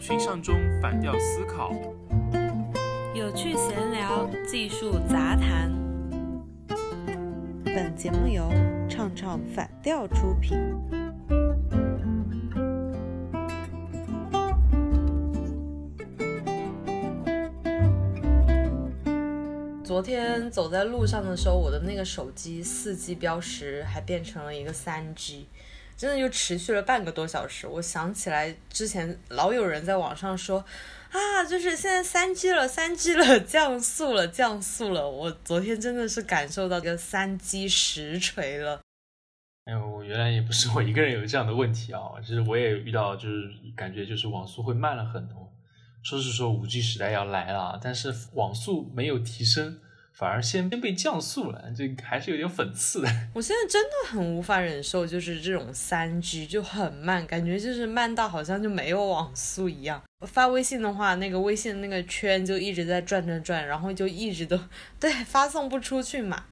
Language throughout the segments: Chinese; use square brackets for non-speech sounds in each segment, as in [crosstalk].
群像中反调思考，有趣闲聊，技术杂谈。本节目由唱唱反调出品。昨天走在路上的时候，我的那个手机四 G 标识还变成了一个三 G。真的就持续了半个多小时。我想起来之前老有人在网上说，啊，就是现在三 G 了，三 G 了，降速了，降速了。我昨天真的是感受到个三 G 实锤了。哎呦，原来也不是我一个人有这样的问题啊！其实我也遇到，就是感觉就是网速会慢了很多。说是说五 G 时代要来了，但是网速没有提升。反而先先被降速了，这还是有点讽刺的。[laughs] 我现在真的很无法忍受，就是这种三 G 就很慢，感觉就是慢到好像就没有网速一样。发微信的话，那个微信那个圈就一直在转转转，然后就一直都对发送不出去嘛。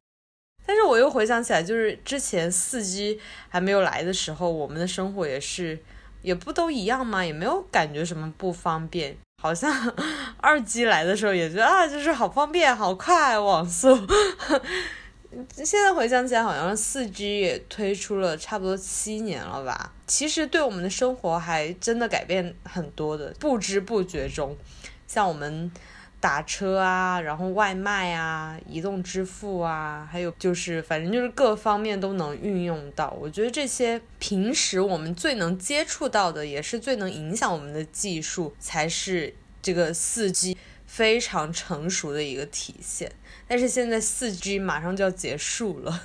但是我又回想起来，就是之前四 G 还没有来的时候，我们的生活也是也不都一样吗？也没有感觉什么不方便。好像 [laughs] 二 G 来的时候也觉得啊，就是好方便、好快网速。[laughs] 现在回想起来，好像四 G 也推出了差不多七年了吧。其实对我们的生活还真的改变很多的，不知不觉中，像我们打车啊，然后外卖啊，移动支付啊，还有就是反正就是各方面都能运用到。我觉得这些平时我们最能接触到的，也是最能影响我们的技术，才是。这个四 G 非常成熟的一个体现，但是现在四 G 马上就要结束了。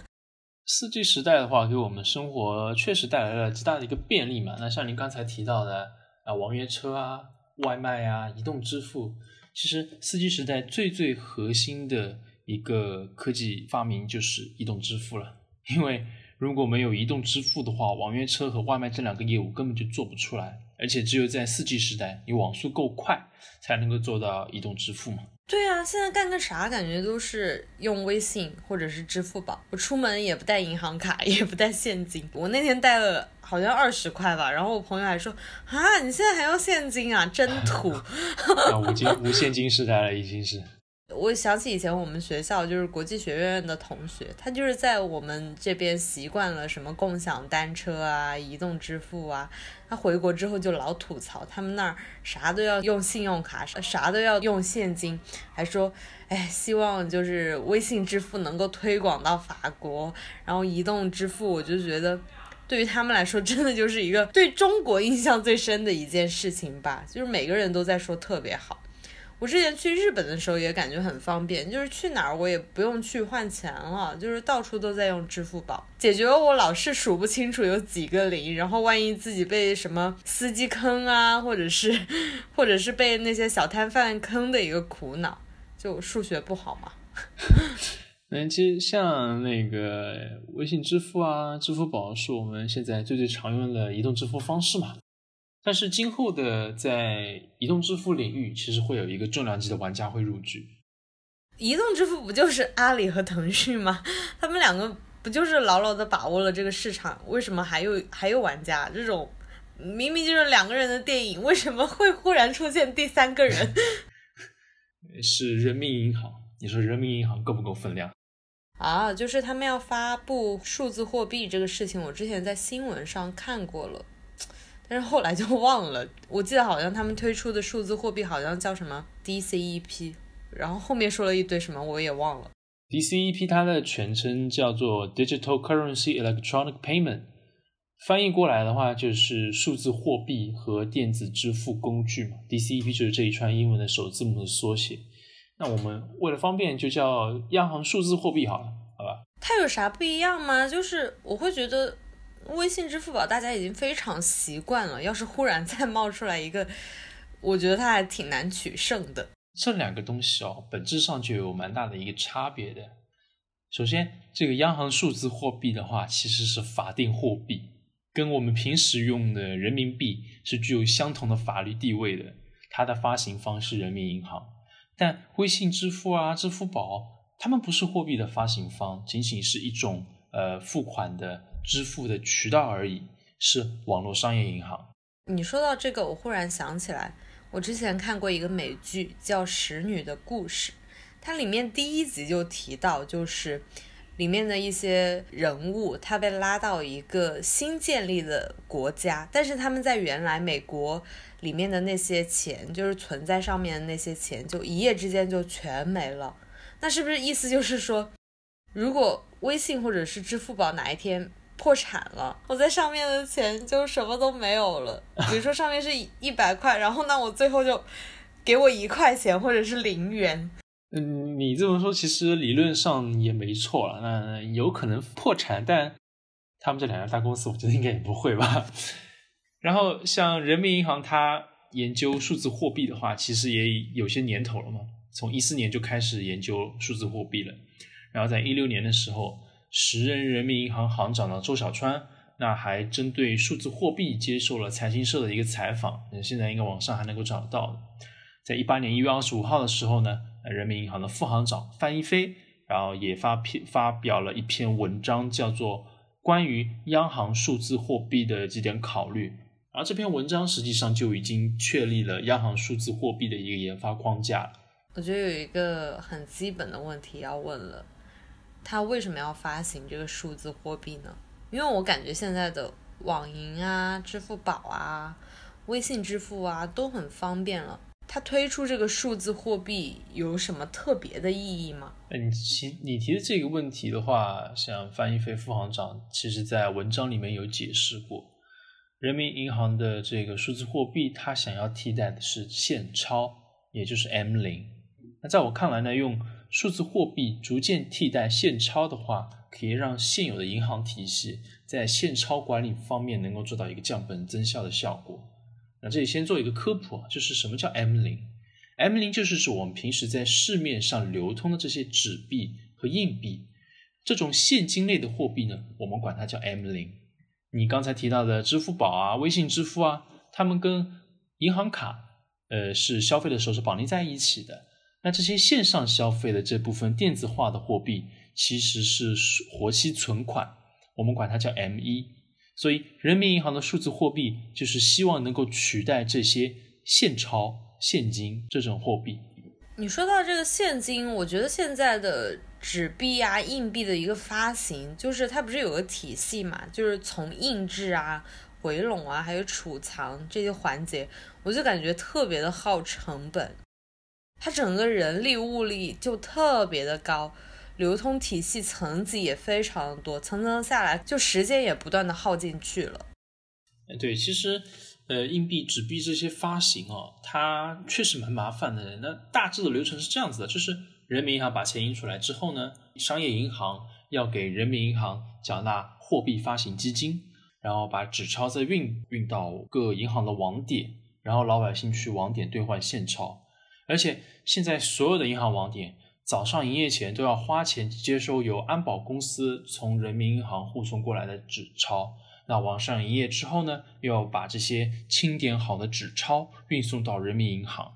四 G 时代的话，给我们生活确实带来了极大的一个便利嘛。那像您刚才提到的啊，网约车啊、外卖啊、移动支付，其实四 G 时代最最核心的一个科技发明就是移动支付了。因为如果没有移动支付的话，网约车和外卖这两个业务根本就做不出来。而且只有在四 G 时代，你网速够快，才能够做到移动支付嘛。对啊，现在干个啥，感觉都是用微信或者是支付宝。我出门也不带银行卡，[laughs] 也不带现金。我那天带了好像二十块吧，然后我朋友还说啊，你现在还要现金啊，真土。[laughs] 无金无现金时代了，已经是。我想起以前我们学校就是国际学院的同学，他就是在我们这边习惯了什么共享单车啊、移动支付啊，他回国之后就老吐槽，他们那儿啥都要用信用卡，啥都要用现金，还说，哎，希望就是微信支付能够推广到法国，然后移动支付，我就觉得对于他们来说，真的就是一个对中国印象最深的一件事情吧，就是每个人都在说特别好。我之前去日本的时候也感觉很方便，就是去哪儿我也不用去换钱了，就是到处都在用支付宝，解决我老是数不清楚有几个零，然后万一自己被什么司机坑啊，或者是或者是被那些小摊贩坑的一个苦恼，就数学不好嘛。嗯，其实像那个微信支付啊、支付宝是我们现在最最常用的移动支付方式嘛。但是今后的在移动支付领域，其实会有一个重量级的玩家会入局。移动支付不就是阿里和腾讯吗？他们两个不就是牢牢的把握了这个市场？为什么还有还有玩家？这种明明就是两个人的电影，为什么会忽然出现第三个人？[laughs] 是人民银行。你说人民银行够不够分量？啊，就是他们要发布数字货币这个事情，我之前在新闻上看过了。但是后来就忘了，我记得好像他们推出的数字货币好像叫什么 DCEP，然后后面说了一堆什么我也忘了。DCEP 它的全称叫做 Digital Currency Electronic Payment，翻译过来的话就是数字货币和电子支付工具嘛。DCEP 就是这一串英文的首字母的缩写。那我们为了方便就叫央行数字货币好了，好吧？它有啥不一样吗？就是我会觉得。微信、支付宝，大家已经非常习惯了。要是忽然再冒出来一个，[laughs] 我觉得它还挺难取胜的。这两个东西哦，本质上就有蛮大的一个差别的。首先，这个央行数字货币的话，其实是法定货币，跟我们平时用的人民币是具有相同的法律地位的。它的发行方是人民银行，但微信支付啊、支付宝，他们不是货币的发行方，仅仅是一种呃付款的。支付的渠道而已，是网络商业银行。你说到这个，我忽然想起来，我之前看过一个美剧叫《使女的故事》，它里面第一集就提到，就是里面的一些人物，他被拉到一个新建立的国家，但是他们在原来美国里面的那些钱，就是存在上面的那些钱，就一夜之间就全没了。那是不是意思就是说，如果微信或者是支付宝哪一天破产了，我在上面的钱就什么都没有了？比如说上面是一百块，然后那我最后就给我一块钱或者是零元。嗯，你这么说其实理论上也没错了。那有可能破产，但他们这两家大公司，我觉得应该也不会吧。[laughs] 然后像人民银行，它研究数字货币的话，其实也有些年头了嘛。从一四年就开始研究数字货币了。然后在一六年的时候，时任人民银行行长的周小川，那还针对数字货币接受了财经社的一个采访。那现在应该网上还能够找到。在一八年一月二十五号的时候呢，人民银行的副行长范一飞，然后也发篇发表了一篇文章，叫做《关于央行数字货币的几点考虑》。而这篇文章实际上就已经确立了央行数字货币的一个研发框架。我觉得有一个很基本的问题要问了，他为什么要发行这个数字货币呢？因为我感觉现在的网银啊、支付宝啊、微信支付啊都很方便了，他推出这个数字货币有什么特别的意义吗？嗯，其你提的这个问题的话，像范一飞副行长其实在文章里面有解释过，人民银行的这个数字货币，它想要替代的是现钞，也就是 M 零。那在我看来呢，用数字货币逐渐替代现钞的话，可以让现有的银行体系在现钞管理方面能够做到一个降本增效的效果。那这里先做一个科普，就是什么叫 M 零？M 零就是指我们平时在市面上流通的这些纸币和硬币，这种现金类的货币呢，我们管它叫 M 零。你刚才提到的支付宝啊、微信支付啊，它们跟银行卡，呃，是消费的时候是绑定在一起的。那这些线上消费的这部分电子化的货币，其实是活期存款，我们管它叫 M 一。所以，人民银行的数字货币就是希望能够取代这些现钞、现金这种货币。你说到这个现金，我觉得现在的纸币啊、硬币的一个发行，就是它不是有个体系嘛？就是从印制啊、回笼啊，还有储藏这些环节，我就感觉特别的耗成本。它整个人力物力就特别的高，流通体系层级也非常多，层层下来就时间也不断的耗进去了。哎，对，其实呃，硬币、纸币这些发行哦，它确实蛮麻烦的。那大致的流程是这样子的，就是人民银行把钱印出来之后呢，商业银行要给人民银行缴纳货币发行基金，然后把纸钞再运运到各银行的网点，然后老百姓去网点兑换现钞。而且现在所有的银行网点早上营业前都要花钱接收由安保公司从人民银行护送过来的纸钞。那网上营业之后呢，又要把这些清点好的纸钞运送到人民银行。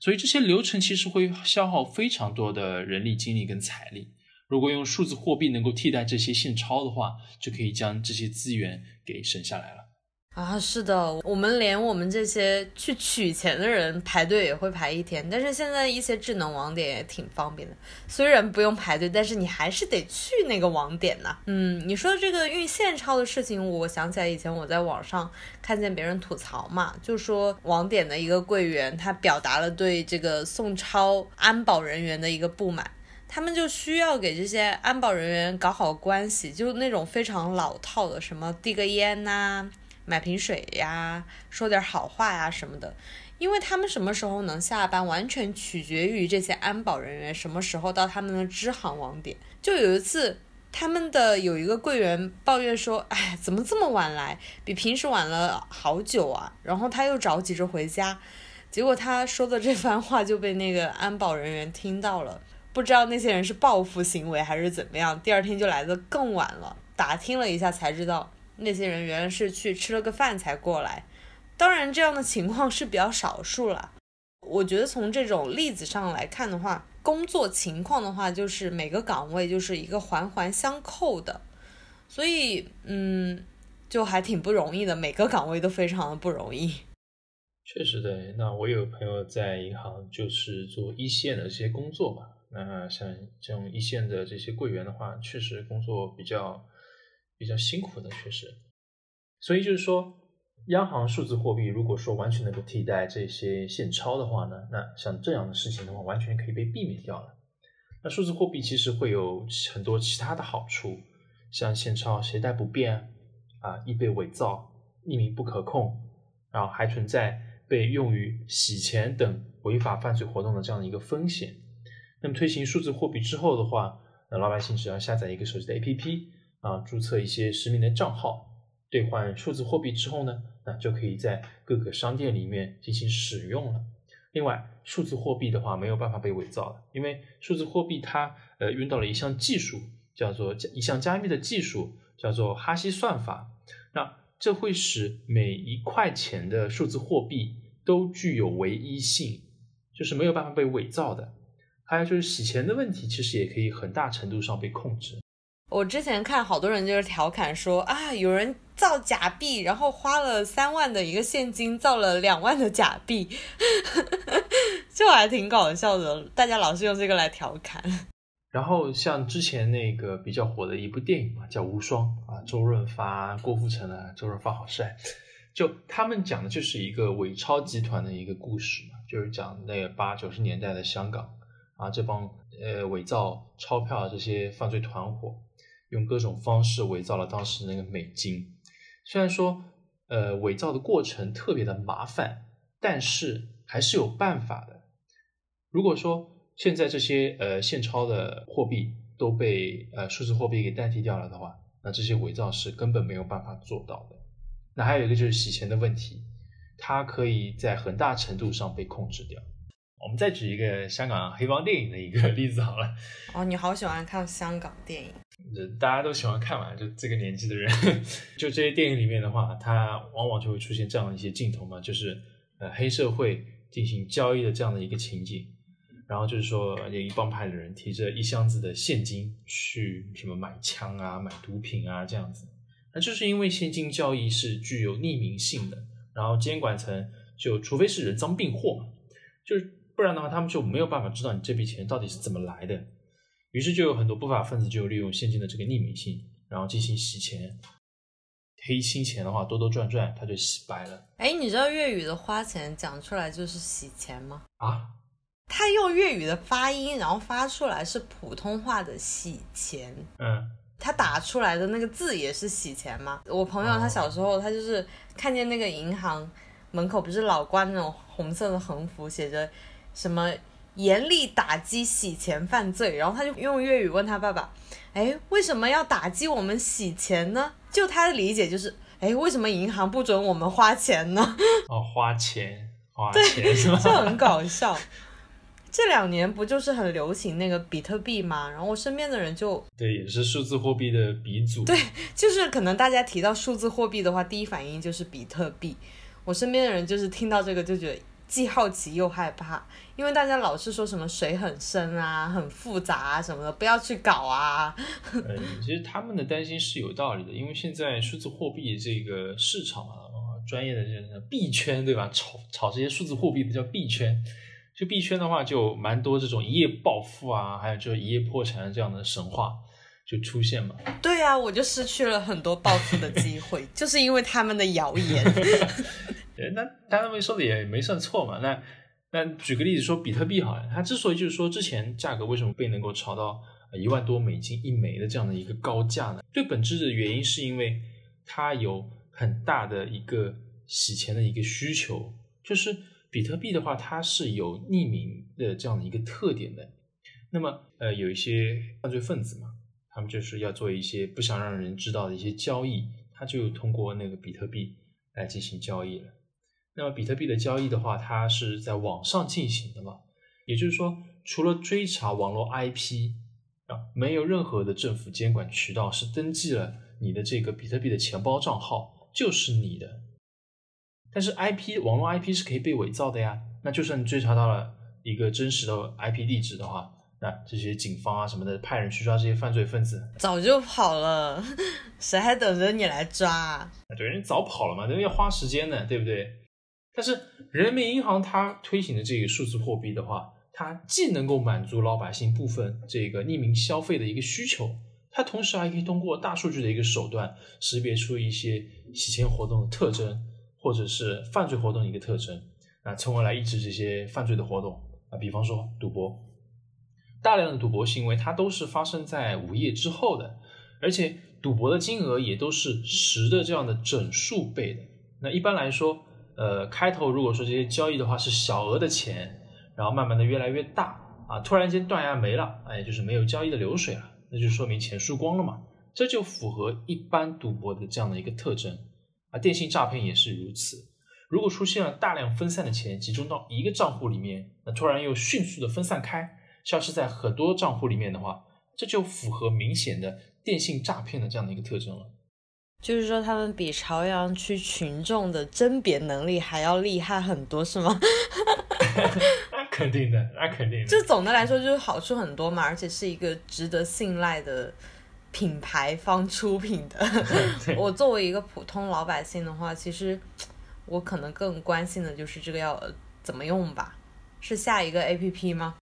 所以这些流程其实会消耗非常多的人力、精力跟财力。如果用数字货币能够替代这些现钞的话，就可以将这些资源给省下来了。啊，是的，我们连我们这些去取钱的人排队也会排一天。但是现在一些智能网点也挺方便的，虽然不用排队，但是你还是得去那个网点呐。嗯，你说这个运现钞的事情，我想起来以前我在网上看见别人吐槽嘛，就说网点的一个柜员他表达了对这个送钞安保人员的一个不满，他们就需要给这些安保人员搞好关系，就那种非常老套的，什么递个烟呐。买瓶水呀，说点好话呀什么的，因为他们什么时候能下班，完全取决于这些安保人员什么时候到他们的支行网点。就有一次，他们的有一个柜员抱怨说：“哎，怎么这么晚来，比平时晚了好久啊！”然后他又着急着回家，结果他说的这番话就被那个安保人员听到了，不知道那些人是报复行为还是怎么样，第二天就来的更晚了。打听了一下才知道。那些人原来是去吃了个饭才过来，当然这样的情况是比较少数了。我觉得从这种例子上来看的话，工作情况的话，就是每个岗位就是一个环环相扣的，所以嗯，就还挺不容易的，每个岗位都非常的不容易。确实对，那我有朋友在银行就是做一线的这些工作嘛，那像这种一线的这些柜员的话，确实工作比较比较辛苦的，确实。所以就是说，央行数字货币如果说完全能够替代这些现钞的话呢，那像这样的事情的话，完全可以被避免掉了。那数字货币其实会有很多其他的好处，像现钞携带不便啊，易被伪造、匿名不可控，然后还存在。被用于洗钱等违法犯罪活动的这样的一个风险。那么推行数字货币之后的话，那老百姓只要下载一个手机的 APP 啊，注册一些实名的账号，兑换数字货币之后呢，那就可以在各个商店里面进行使用了。另外，数字货币的话没有办法被伪造的，因为数字货币它呃用到了一项技术，叫做一项加密的技术，叫做哈希算法。那这会使每一块钱的数字货币都具有唯一性，就是没有办法被伪造的。还有就是洗钱的问题，其实也可以很大程度上被控制。我之前看好多人就是调侃说啊，有人造假币，然后花了三万的一个现金造了两万的假币，[laughs] 就还挺搞笑的。大家老是用这个来调侃。然后像之前那个比较火的一部电影嘛，叫《无双》啊，周润发、郭富城啊，周润发好帅。就他们讲的就是一个伪钞集团的一个故事嘛，就是讲那八九十年代的香港啊，这帮呃伪造钞票这些犯罪团伙，用各种方式伪造了当时那个美金。虽然说呃伪造的过程特别的麻烦，但是还是有办法的。如果说现在这些呃现钞的货币都被呃数字货币给代替掉了的话，那这些伪造是根本没有办法做到的。那还有一个就是洗钱的问题，它可以在很大程度上被控制掉。我们再举一个香港黑帮电影的一个 [laughs] 例子好了。哦，你好喜欢看香港电影？大家都喜欢看嘛，就这个年纪的人，[laughs] 就这些电影里面的话，它往往就会出现这样的一些镜头嘛，就是呃黑社会进行交易的这样的一个情景。然后就是说，有一帮派的人提着一箱子的现金去什么买枪啊、买毒品啊这样子。那就是因为现金交易是具有匿名性的，然后监管层就除非是人赃并获嘛，就是不然的话，他们就没有办法知道你这笔钱到底是怎么来的。于是就有很多不法分子就利用现金的这个匿名性，然后进行洗钱。黑心钱的话，兜兜转转他就洗白了。哎，你知道粤语的花钱讲出来就是洗钱吗？啊？他用粤语的发音，然后发出来是普通话的洗钱。嗯，他打出来的那个字也是洗钱吗？我朋友他小时候，他就是看见那个银行门口不是老挂那种红色的横幅，写着什么严厉打击洗钱犯罪，然后他就用粤语问他爸爸：“哎，为什么要打击我们洗钱呢？”就他的理解就是：“哎，为什么银行不准我们花钱呢？”哦，花钱，花钱是吧？就很搞笑。这两年不就是很流行那个比特币吗？然后我身边的人就对，也是数字货币的鼻祖。对，就是可能大家提到数字货币的话，第一反应就是比特币。我身边的人就是听到这个就觉得既好奇又害怕，因为大家老是说什么水很深啊、很复杂啊什么的，不要去搞啊。嗯，[laughs] 其实他们的担心是有道理的，因为现在数字货币这个市场啊，专业的这个币圈对吧？炒炒这些数字货币的叫币圈。就币圈的话，就蛮多这种一夜暴富啊，还有就是一夜破产的这样的神话就出现嘛。对啊，我就失去了很多暴富的机会，就是因为他们的谣言。[laughs] 那他们说的也没算错嘛。那那举个例子说，比特币好了，它之所以就是说之前价格为什么被能够炒到一万多美金一枚的这样的一个高价呢？最本质的原因是因为它有很大的一个洗钱的一个需求，就是。比特币的话，它是有匿名的这样的一个特点的。那么，呃，有一些犯罪分子嘛，他们就是要做一些不想让人知道的一些交易，他就通过那个比特币来进行交易了。那么，比特币的交易的话，它是在网上进行的嘛，也就是说，除了追查网络 IP 啊，没有任何的政府监管渠道是登记了你的这个比特币的钱包账号就是你的。但是 IP 网络 IP 是可以被伪造的呀，那就算你追查到了一个真实的 IP 地址的话，那这些警方啊什么的派人去抓这些犯罪分子，早就跑了，[laughs] 谁还等着你来抓？对，人早跑了嘛，人要花时间呢，对不对？但是人民银行它推行的这个数字货币的话，它既能够满足老百姓部分这个匿名消费的一个需求，它同时还可以通过大数据的一个手段识别出一些洗钱活动的特征，或者是犯罪活动的一个特征，啊，从而来抑制这些犯罪的活动啊，比方说赌博，大量的赌博行为它都是发生在午夜之后的，而且赌博的金额也都是十的这样的整数倍的。那一般来说，呃，开头如果说这些交易的话是小额的钱。然后慢慢的越来越大啊，突然间断崖没了，哎，就是没有交易的流水了，那就说明钱输光了嘛，这就符合一般赌博的这样的一个特征啊。电信诈骗也是如此，如果出现了大量分散的钱集中到一个账户里面，那突然又迅速的分散开，消失在很多账户里面的话，这就符合明显的电信诈骗的这样的一个特征了。就是说，他们比朝阳区群众的甄别能力还要厉害很多，是吗？[laughs] 那肯定的，那肯定的。就总的来说，就是好处很多嘛，而且是一个值得信赖的品牌方出品的。[laughs] 我作为一个普通老百姓的话，其实我可能更关心的就是这个要怎么用吧？是下一个 APP 吗？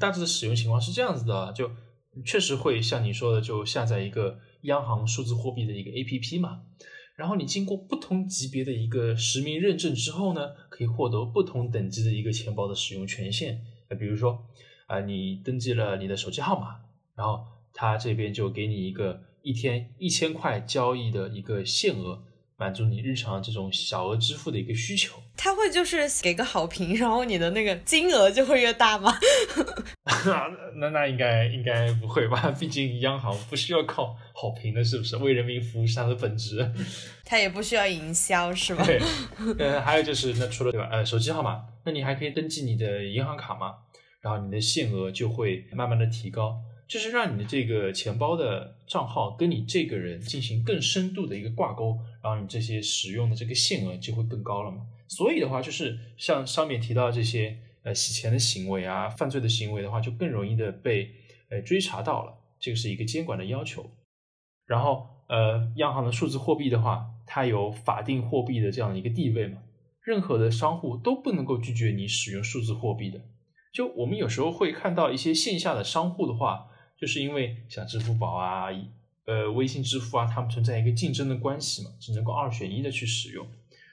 大致的使用情况是这样子的，就确实会像你说的，就下载一个央行数字货币的一个 APP 嘛。然后你经过不同级别的一个实名认证之后呢，可以获得不同等级的一个钱包的使用权限。那比如说，啊，你登记了你的手机号码，然后他这边就给你一个一天一千块交易的一个限额。满足你日常这种小额支付的一个需求，他会就是给个好评，然后你的那个金额就会越大吗？[laughs] 那那应该应该不会吧？毕竟央行不需要靠好评的，是不是？为人民服务是它的本质。[laughs] 它也不需要营销，是吧？对。呃，还有就是，那除了对吧？呃，手机号码，那你还可以登记你的银行卡嘛？然后你的限额就会慢慢的提高。就是让你的这个钱包的账号跟你这个人进行更深度的一个挂钩，然后你这些使用的这个限额就会更高了嘛。所以的话，就是像上面提到这些呃洗钱的行为啊、犯罪的行为的话，就更容易的被呃追查到了。这个是一个监管的要求。然后呃，央行的数字货币的话，它有法定货币的这样的一个地位嘛，任何的商户都不能够拒绝你使用数字货币的。就我们有时候会看到一些线下的商户的话。就是因为像支付宝啊、呃微信支付啊，它们存在一个竞争的关系嘛，只能够二选一的去使用。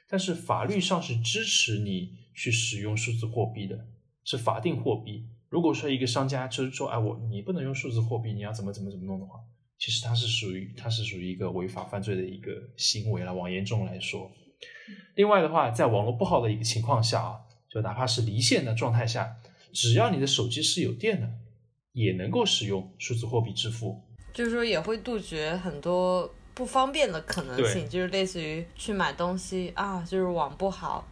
但是法律上是支持你去使用数字货币的，是法定货币。如果说一个商家就是说，哎，我你不能用数字货币，你要怎么怎么怎么弄的话，其实它是属于它是属于一个违法犯罪的一个行为了。往严重来说，另外的话，在网络不好的一个情况下啊，就哪怕是离线的状态下，只要你的手机是有电的。也能够使用数字货币支付，就是说也会杜绝很多不方便的可能性，就是类似于去买东西啊，就是网不好，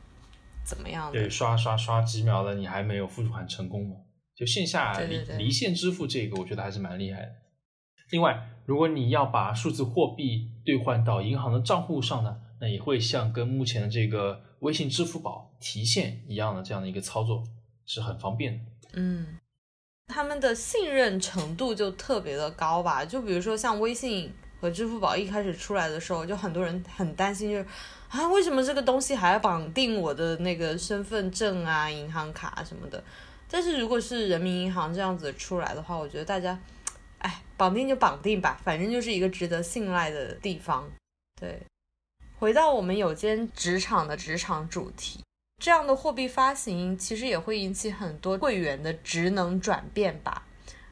怎么样的？对，刷刷刷几秒的，你还没有付款成功嘛？就线下离离线支付这个，我觉得还是蛮厉害的。另外，如果你要把数字货币兑换到银行的账户上呢，那也会像跟目前的这个微信、支付宝提现一样的这样的一个操作，是很方便的。嗯。他们的信任程度就特别的高吧，就比如说像微信和支付宝一开始出来的时候，就很多人很担心，就是啊，为什么这个东西还要绑定我的那个身份证啊、银行卡什么的？但是如果是人民银行这样子出来的话，我觉得大家，哎，绑定就绑定吧，反正就是一个值得信赖的地方。对，回到我们有间职场的职场主题。这样的货币发行其实也会引起很多会员的职能转变吧。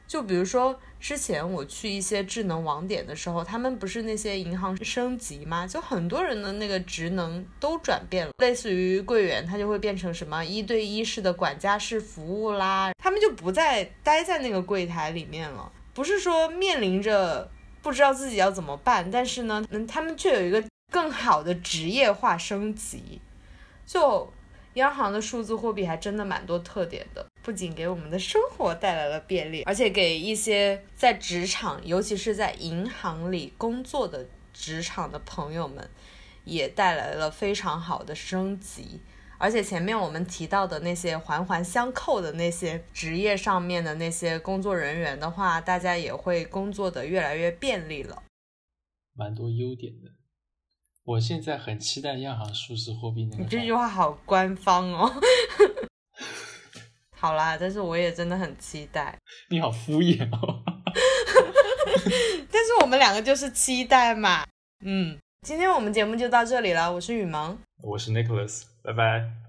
就比如说之前我去一些智能网点的时候，他们不是那些银行升级吗？就很多人的那个职能都转变了，类似于柜员，他就会变成什么一对一式的管家式服务啦，他们就不再待在那个柜台里面了。不是说面临着不知道自己要怎么办，但是呢，嗯，他们却有一个更好的职业化升级，就。央行的数字货币还真的蛮多特点的，不仅给我们的生活带来了便利，而且给一些在职场，尤其是在银行里工作的职场的朋友们，也带来了非常好的升级。而且前面我们提到的那些环环相扣的那些职业上面的那些工作人员的话，大家也会工作的越来越便利了，蛮多优点的。我现在很期待央行数字货币那个。你这句话好官方哦。[laughs] 好啦，但是我也真的很期待。你好敷衍哦。[laughs] 但是我们两个就是期待嘛。嗯，今天我们节目就到这里了。我是雨萌，我是 Nicholas，拜拜。